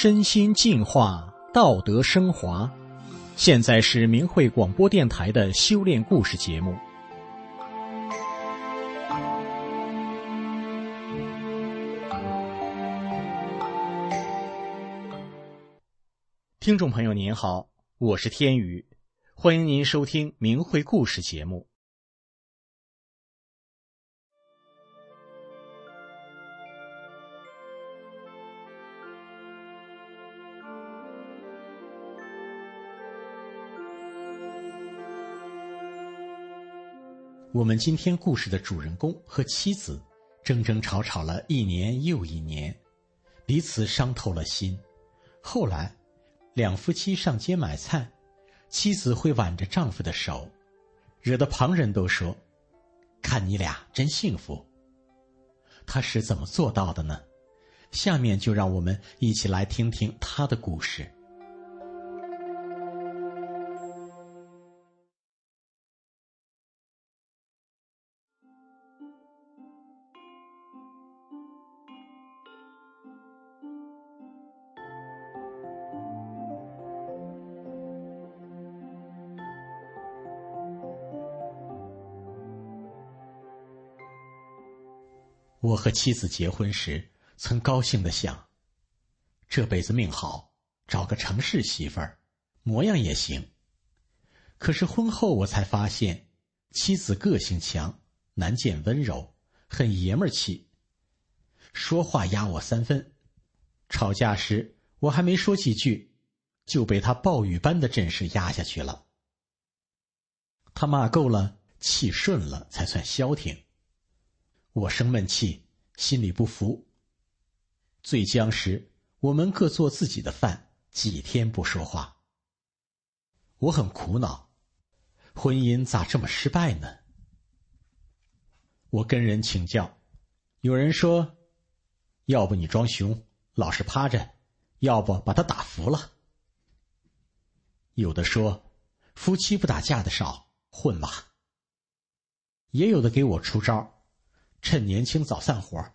身心净化，道德升华。现在是明慧广播电台的修炼故事节目。听众朋友您好，我是天宇，欢迎您收听明慧故事节目。我们今天故事的主人公和妻子争争吵吵了一年又一年，彼此伤透了心。后来，两夫妻上街买菜，妻子会挽着丈夫的手，惹得旁人都说：“看你俩真幸福。”他是怎么做到的呢？下面就让我们一起来听听他的故事。和妻子结婚时，曾高兴的想：这辈子命好，找个城市媳妇儿，模样也行。可是婚后我才发现，妻子个性强，难见温柔，很爷们儿气，说话压我三分。吵架时，我还没说几句，就被他暴雨般的阵势压下去了。他骂够了，气顺了，才算消停。我生闷气，心里不服。醉僵时，我们各做自己的饭，几天不说话。我很苦恼，婚姻咋这么失败呢？我跟人请教，有人说，要不你装熊，老实趴着；要不把他打服了。有的说，夫妻不打架的少，混吧。也有的给我出招。趁年轻早散伙，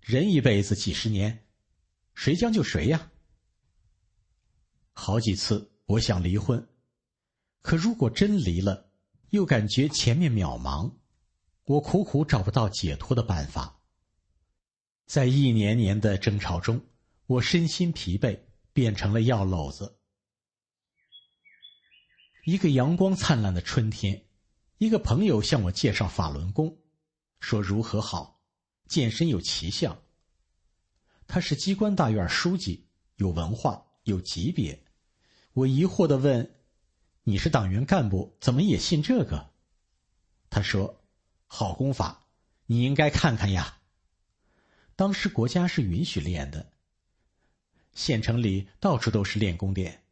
人一辈子几十年，谁将就谁呀？好几次我想离婚，可如果真离了，又感觉前面渺茫，我苦苦找不到解脱的办法。在一年年的争吵中，我身心疲惫，变成了药篓子。一个阳光灿烂的春天，一个朋友向我介绍法轮功。说如何好，健身有奇效。他是机关大院书记，有文化，有级别。我疑惑的问：“你是党员干部，怎么也信这个？”他说：“好功法，你应该看看呀。”当时国家是允许练的，县城里到处都是练功店。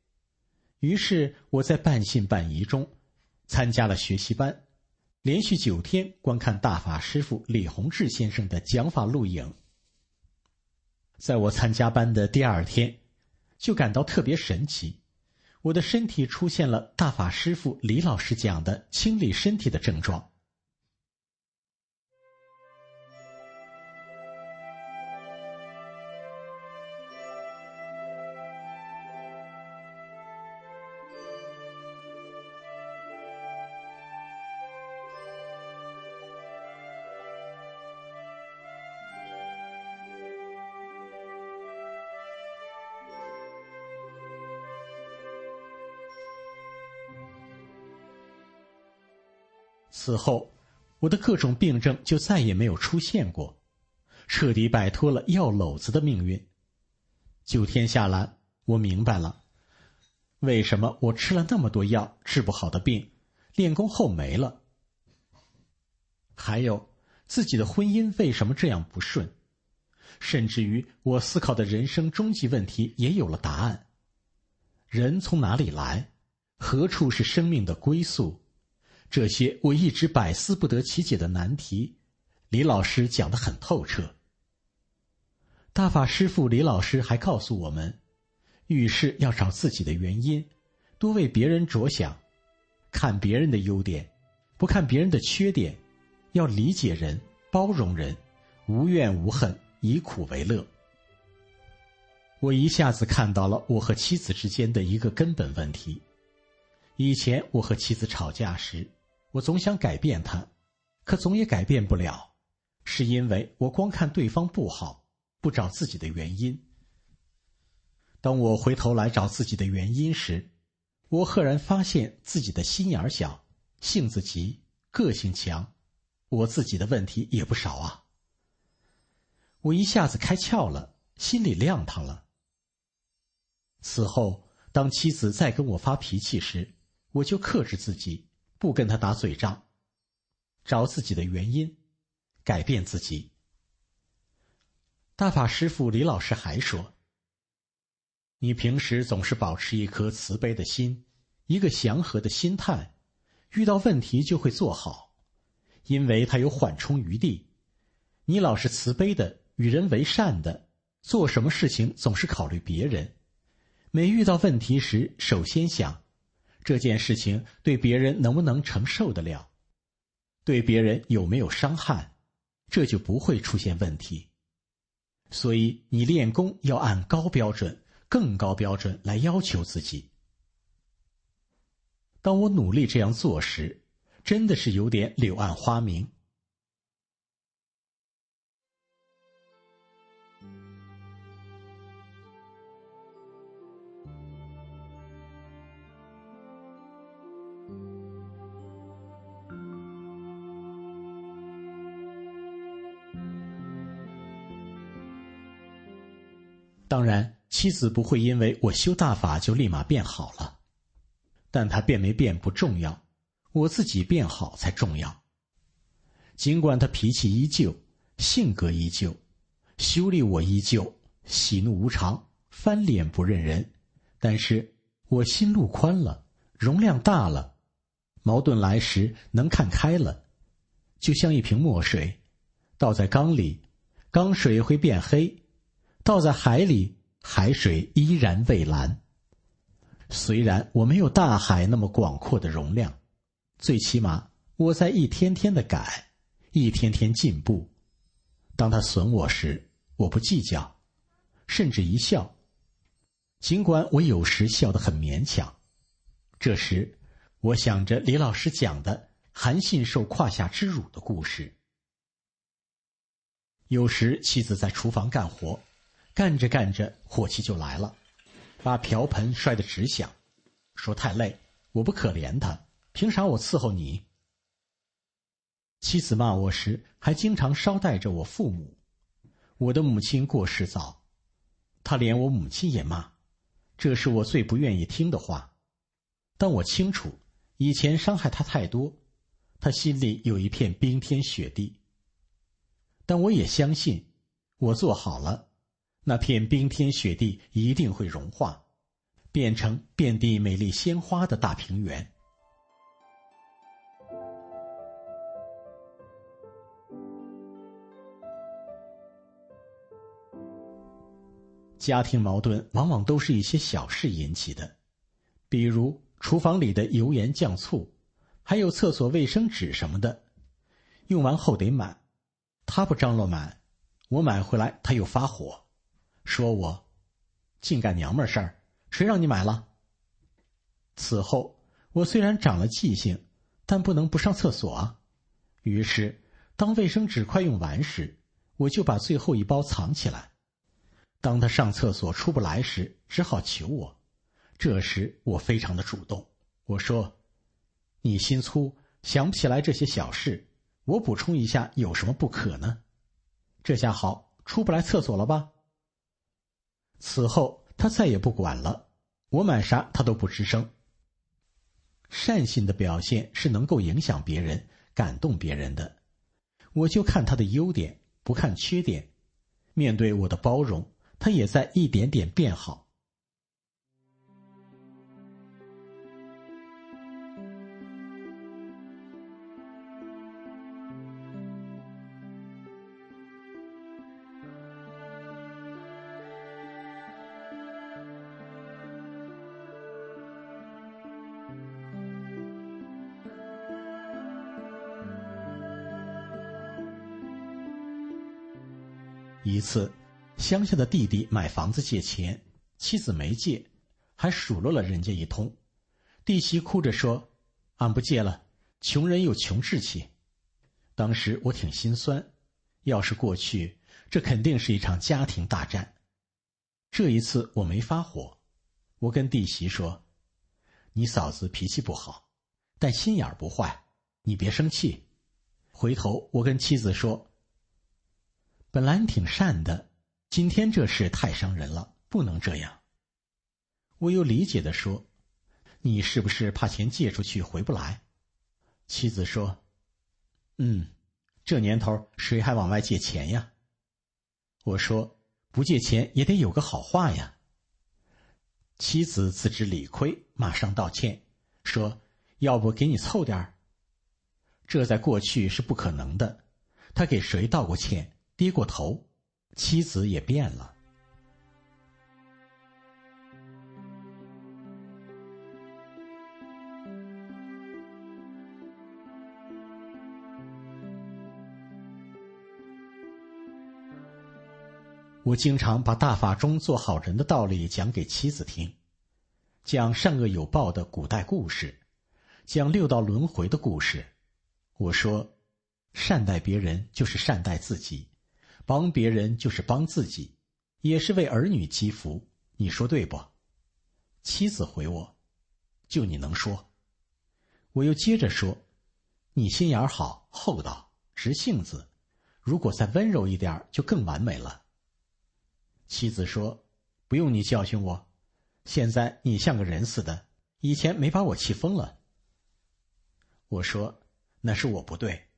于是我在半信半疑中参加了学习班。连续九天观看大法师父李洪志先生的讲法录影，在我参加班的第二天，就感到特别神奇，我的身体出现了大法师父李老师讲的清理身体的症状。此后，我的各种病症就再也没有出现过，彻底摆脱了药篓子的命运。九天下来，我明白了，为什么我吃了那么多药治不好的病，练功后没了。还有自己的婚姻为什么这样不顺，甚至于我思考的人生终极问题也有了答案：人从哪里来，何处是生命的归宿？这些我一直百思不得其解的难题，李老师讲的很透彻。大法师父李老师还告诉我们，遇事要找自己的原因，多为别人着想，看别人的优点，不看别人的缺点，要理解人，包容人，无怨无恨，以苦为乐。我一下子看到了我和妻子之间的一个根本问题。以前我和妻子吵架时，我总想改变他，可总也改变不了，是因为我光看对方不好，不找自己的原因。当我回头来找自己的原因时，我赫然发现自己的心眼小，性子急，个性强，我自己的问题也不少啊。我一下子开窍了，心里亮堂了。此后，当妻子再跟我发脾气时，我就克制自己，不跟他打嘴仗，找自己的原因，改变自己。大法师父李老师还说：“你平时总是保持一颗慈悲的心，一个祥和的心态，遇到问题就会做好，因为他有缓冲余地。你老是慈悲的，与人为善的，做什么事情总是考虑别人。”每遇到问题时，首先想这件事情对别人能不能承受得了，对别人有没有伤害，这就不会出现问题。所以你练功要按高标准、更高标准来要求自己。当我努力这样做时，真的是有点柳暗花明。当然，妻子不会因为我修大法就立马变好了，但她变没变不重要，我自己变好才重要。尽管她脾气依旧，性格依旧，修理我依旧，喜怒无常，翻脸不认人，但是我心路宽了，容量大了，矛盾来时能看开了，就像一瓶墨水，倒在缸里，缸水会变黑。倒在海里，海水依然蔚蓝。虽然我没有大海那么广阔的容量，最起码我在一天天的改，一天天进步。当他损我时，我不计较，甚至一笑。尽管我有时笑得很勉强。这时，我想着李老师讲的韩信受胯下之辱的故事。有时妻子在厨房干活。干着干着，火气就来了，把瓢盆摔得直响，说太累，我不可怜他，凭啥我伺候你？妻子骂我时，还经常捎带着我父母。我的母亲过世早，他连我母亲也骂，这是我最不愿意听的话。但我清楚，以前伤害他太多，他心里有一片冰天雪地。但我也相信，我做好了。那片冰天雪地一定会融化，变成遍地美丽鲜花的大平原。家庭矛盾往往都是一些小事引起的，比如厨房里的油盐酱醋，还有厕所卫生纸什么的，用完后得买，他不张罗买，我买回来他又发火。说我净干娘们事儿，谁让你买了？此后我虽然长了记性，但不能不上厕所啊。于是，当卫生纸快用完时，我就把最后一包藏起来。当他上厕所出不来时，只好求我。这时我非常的主动，我说：“你心粗，想不起来这些小事，我补充一下，有什么不可呢？”这下好，出不来厕所了吧？此后，他再也不管了。我买啥，他都不吱声。善心的表现是能够影响别人、感动别人的。我就看他的优点，不看缺点。面对我的包容，他也在一点点变好。一次，乡下的弟弟买房子借钱，妻子没借，还数落了人家一通。弟媳哭着说：“俺不借了，穷人有穷志气。”当时我挺心酸，要是过去，这肯定是一场家庭大战。这一次我没发火，我跟弟媳说：“你嫂子脾气不好，但心眼不坏，你别生气。”回头我跟妻子说：“本来挺善的，今天这事太伤人了，不能这样。”我又理解的说：“你是不是怕钱借出去回不来？”妻子说：“嗯，这年头谁还往外借钱呀？”我说：“不借钱也得有个好话呀。”妻子自知理亏，马上道歉，说：“要不给你凑点儿。”这在过去是不可能的，他给谁道过歉、低过头，妻子也变了。我经常把大法中做好人的道理讲给妻子听，讲善恶有报的古代故事，讲六道轮回的故事。我说，善待别人就是善待自己，帮别人就是帮自己，也是为儿女积福。你说对不？妻子回我：“就你能说。”我又接着说：“你心眼好，厚道，直性子，如果再温柔一点，就更完美了。”妻子说：“不用你教训我，现在你像个人似的，以前没把我气疯了。”我说。那是我不对，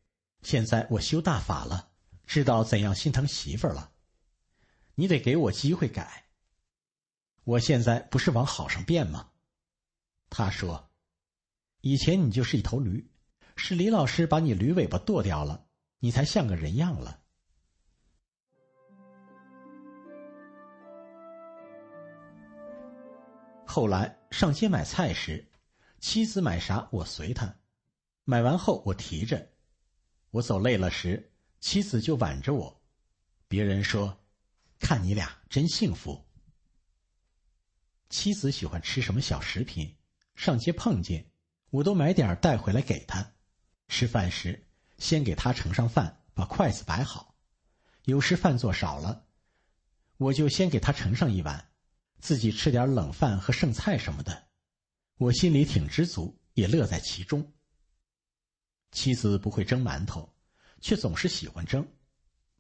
现在我修大法了，知道怎样心疼媳妇儿了。你得给我机会改。我现在不是往好上变吗？他说：“以前你就是一头驴，是李老师把你驴尾巴剁掉了，你才像个人样了。”后来上街买菜时，妻子买啥我随他。买完后，我提着，我走累了时，妻子就挽着我。别人说：“看你俩真幸福。”妻子喜欢吃什么小食品，上街碰见，我都买点带回来给她。吃饭时，先给她盛上饭，把筷子摆好。有时饭做少了，我就先给她盛上一碗，自己吃点冷饭和剩菜什么的。我心里挺知足，也乐在其中。妻子不会蒸馒头，却总是喜欢蒸，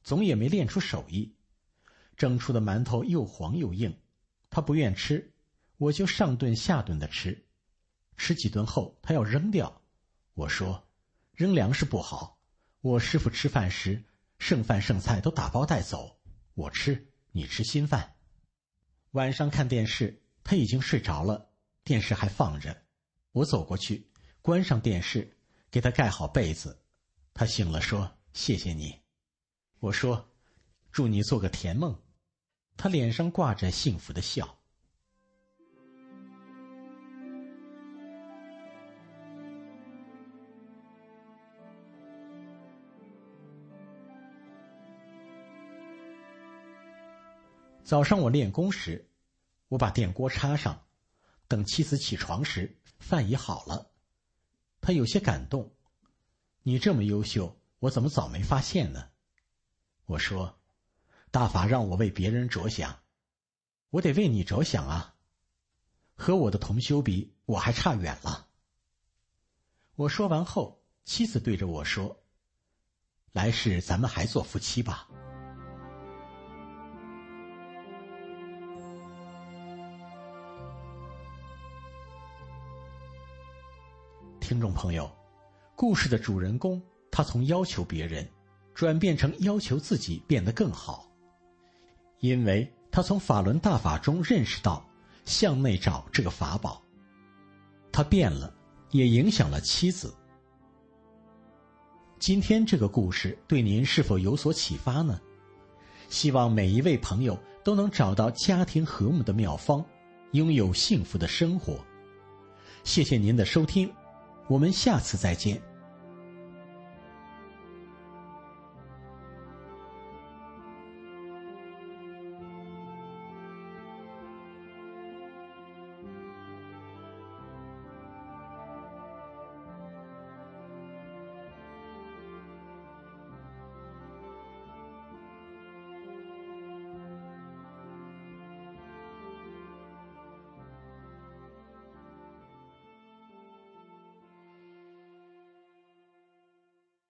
总也没练出手艺。蒸出的馒头又黄又硬，他不愿吃，我就上顿下顿的吃。吃几顿后，他要扔掉。我说：“扔粮食不好。我师傅吃饭时，剩饭剩菜都打包带走。我吃，你吃新饭。”晚上看电视，他已经睡着了，电视还放着。我走过去，关上电视。给他盖好被子，他醒了，说：“谢谢你。”我说：“祝你做个甜梦。”他脸上挂着幸福的笑。早上我练功时，我把电锅插上，等妻子起床时，饭已好了。他有些感动，你这么优秀，我怎么早没发现呢？我说，大法让我为别人着想，我得为你着想啊。和我的同修比，我还差远了。我说完后，妻子对着我说：“来世咱们还做夫妻吧。”听众朋友，故事的主人公他从要求别人，转变成要求自己变得更好，因为他从法轮大法中认识到向内找这个法宝，他变了，也影响了妻子。今天这个故事对您是否有所启发呢？希望每一位朋友都能找到家庭和睦的妙方，拥有幸福的生活。谢谢您的收听。我们下次再见。